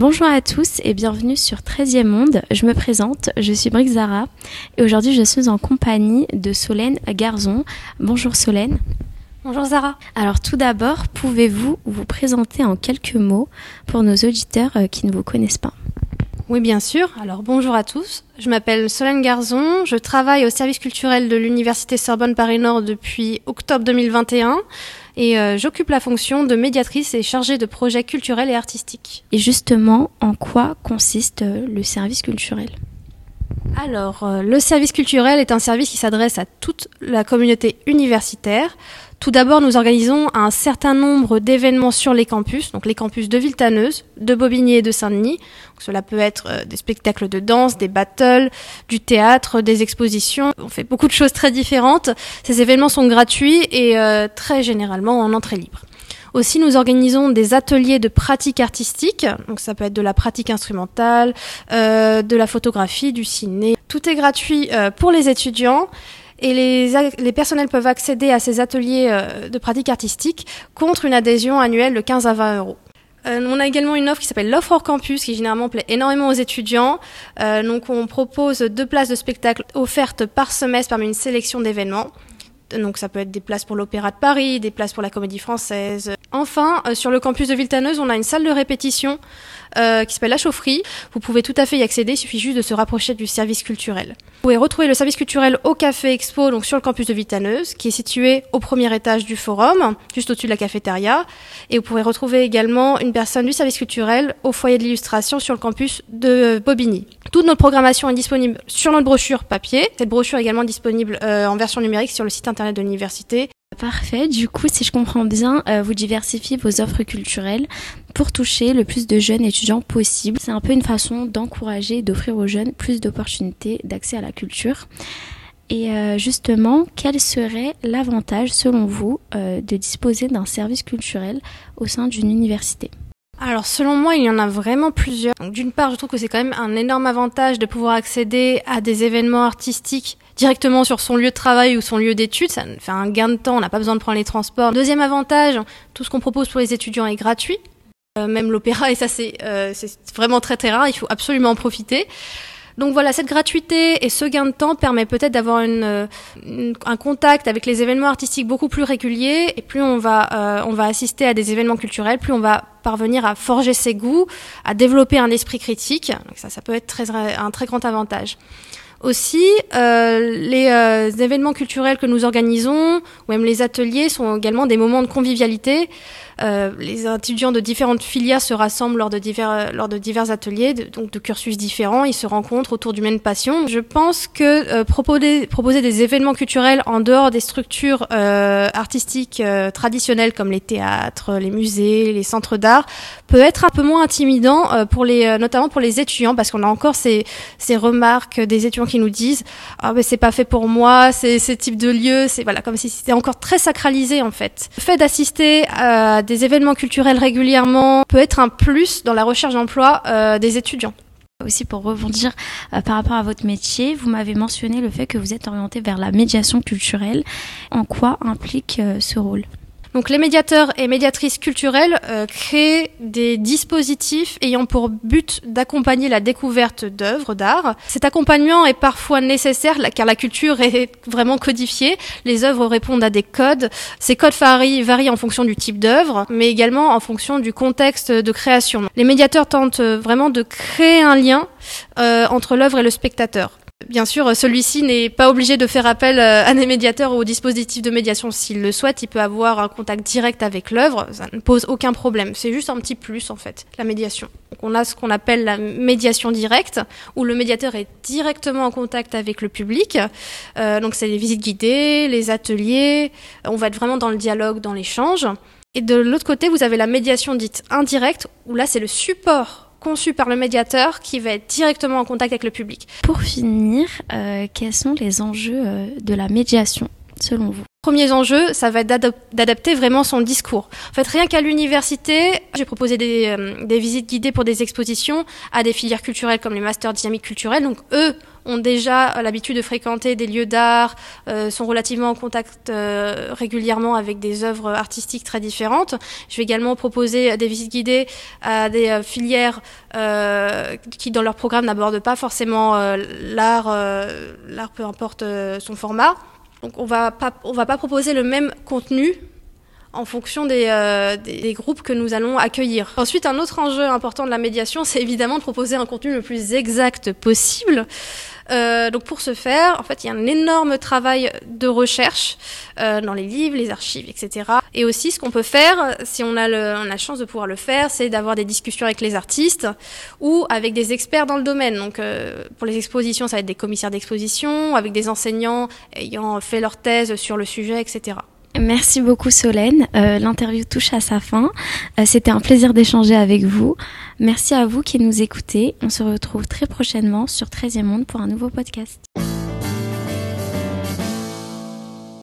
Bonjour à tous et bienvenue sur 13e Monde. Je me présente, je suis Brixara et aujourd'hui je suis en compagnie de Solène Garzon. Bonjour Solène. Bonjour Zara. Alors tout d'abord, pouvez-vous vous présenter en quelques mots pour nos auditeurs euh, qui ne vous connaissent pas? Oui, bien sûr. Alors bonjour à tous. Je m'appelle Solène Garzon. Je travaille au service culturel de l'Université Sorbonne Paris-Nord depuis octobre 2021 et euh, j'occupe la fonction de médiatrice et chargée de projets culturels et artistiques. Et justement, en quoi consiste euh, le service culturel? Alors, euh, le service culturel est un service qui s'adresse à toute la communauté universitaire. Tout d'abord, nous organisons un certain nombre d'événements sur les campus, donc les campus de Villetaneuse, de Bobigny et de Saint-Denis. Cela peut être euh, des spectacles de danse, des battles, du théâtre, des expositions. On fait beaucoup de choses très différentes. Ces événements sont gratuits et euh, très généralement en entrée libre. Aussi, nous organisons des ateliers de pratique artistique. Donc, ça peut être de la pratique instrumentale, euh, de la photographie, du ciné. Tout est gratuit euh, pour les étudiants. Et les, les, personnels peuvent accéder à ces ateliers euh, de pratique artistique contre une adhésion annuelle de 15 à 20 euros. Euh, on a également une offre qui s'appelle l'offre hors campus, qui généralement plaît énormément aux étudiants. Euh, donc on propose deux places de spectacle offertes par semestre parmi une sélection d'événements. Donc ça peut être des places pour l'Opéra de Paris, des places pour la Comédie Française. Enfin, euh, sur le campus de Villetaneuse, on a une salle de répétition euh, qui s'appelle la chaufferie. Vous pouvez tout à fait y accéder, il suffit juste de se rapprocher du service culturel. Vous pouvez retrouver le service culturel au Café Expo, donc sur le campus de Villetaneuse, qui est situé au premier étage du forum, juste au-dessus de la cafétéria. Et vous pouvez retrouver également une personne du service culturel au foyer de l'illustration sur le campus de Bobigny. Toute notre programmation est disponible sur notre brochure papier. Cette brochure est également disponible euh, en version numérique sur le site internet de l'université. Parfait. Du coup, si je comprends bien, euh, vous diversifiez vos offres culturelles pour toucher le plus de jeunes étudiants possible. C'est un peu une façon d'encourager et d'offrir aux jeunes plus d'opportunités d'accès à la culture. Et euh, justement, quel serait l'avantage, selon vous, euh, de disposer d'un service culturel au sein d'une université? Alors selon moi, il y en a vraiment plusieurs. D'une part, je trouve que c'est quand même un énorme avantage de pouvoir accéder à des événements artistiques directement sur son lieu de travail ou son lieu d'études. Ça fait un gain de temps, on n'a pas besoin de prendre les transports. Deuxième avantage, tout ce qu'on propose pour les étudiants est gratuit. Euh, même l'opéra, et ça c'est euh, vraiment très très rare, il faut absolument en profiter. Donc voilà, cette gratuité et ce gain de temps permet peut-être d'avoir une, euh, un contact avec les événements artistiques beaucoup plus réguliers et plus on va, euh, on va assister à des événements culturels, plus on va parvenir à forger ses goûts, à développer un esprit critique. Donc ça, ça peut être très, un très grand avantage. Aussi, euh, les euh, événements culturels que nous organisons, ou même les ateliers, sont également des moments de convivialité. Euh, les étudiants de différentes filières se rassemblent lors de divers, lors de divers ateliers, donc de cursus différents. Ils se rencontrent autour du même passion. Je pense que euh, proposer, proposer des événements culturels en dehors des structures euh, artistiques euh, traditionnelles comme les théâtres, les musées, les centres d'art peut être un peu moins intimidant pour les, notamment pour les étudiants, parce qu'on a encore ces, ces remarques des étudiants qui qui nous disent ah ben c'est pas fait pour moi, c'est ce type de lieu, c'est voilà comme si c'était encore très sacralisé en fait. Le fait d'assister à des événements culturels régulièrement peut être un plus dans la recherche d'emploi euh, des étudiants aussi pour rebondir euh, par rapport à votre métier, vous m'avez mentionné le fait que vous êtes orienté vers la médiation culturelle. En quoi implique euh, ce rôle? Donc les médiateurs et médiatrices culturelles euh, créent des dispositifs ayant pour but d'accompagner la découverte d'œuvres d'art. Cet accompagnement est parfois nécessaire car la culture est vraiment codifiée. Les œuvres répondent à des codes. Ces codes varient, en fonction du type d'œuvre, mais également en fonction du contexte de création. Les médiateurs tentent vraiment de créer un lien euh, entre l'œuvre et le spectateur. Bien sûr, celui-ci n'est pas obligé de faire appel euh, à des médiateurs ou au dispositif de médiation. S'il le souhaite, il peut avoir un contact direct avec l'œuvre. Ça ne pose aucun problème. C'est juste un petit plus, en fait, la médiation. On a ce qu'on appelle la médiation directe, où le médiateur est directement en contact avec le public. Euh, donc, c'est les visites guidées, les ateliers. On va être vraiment dans le dialogue, dans l'échange. Et de l'autre côté, vous avez la médiation dite indirecte, où là, c'est le support conçu par le médiateur qui va être directement en contact avec le public. Pour finir, euh, quels sont les enjeux euh, de la médiation selon vous? Premier enjeu, ça va être d'adapter vraiment son discours. En fait, rien qu'à l'université, j'ai proposé des, euh, des, visites guidées pour des expositions à des filières culturelles comme les masters dynamiques culturelles. Donc, eux ont déjà l'habitude de fréquenter des lieux d'art, euh, sont relativement en contact euh, régulièrement avec des œuvres artistiques très différentes. Je vais également proposer des visites guidées à des filières qui, dans leur programme, n'abordent pas forcément l'art, l'art peu importe son format. Donc on va pas, on va pas proposer le même contenu en fonction euh, des, des, groupes que nous allons accueillir. Ensuite, un autre enjeu important de la médiation, c'est évidemment de proposer un contenu le plus exact possible. Euh, donc pour ce faire, en fait, il y a un énorme travail de recherche euh, dans les livres, les archives, etc. Et aussi, ce qu'on peut faire, si on a, le, on a la chance de pouvoir le faire, c'est d'avoir des discussions avec les artistes ou avec des experts dans le domaine. Donc euh, pour les expositions, ça va être des commissaires d'exposition, avec des enseignants ayant fait leur thèse sur le sujet, etc. Merci beaucoup Solène. Euh, L'interview touche à sa fin. Euh, C'était un plaisir d'échanger avec vous. Merci à vous qui nous écoutez. On se retrouve très prochainement sur 13e Monde pour un nouveau podcast.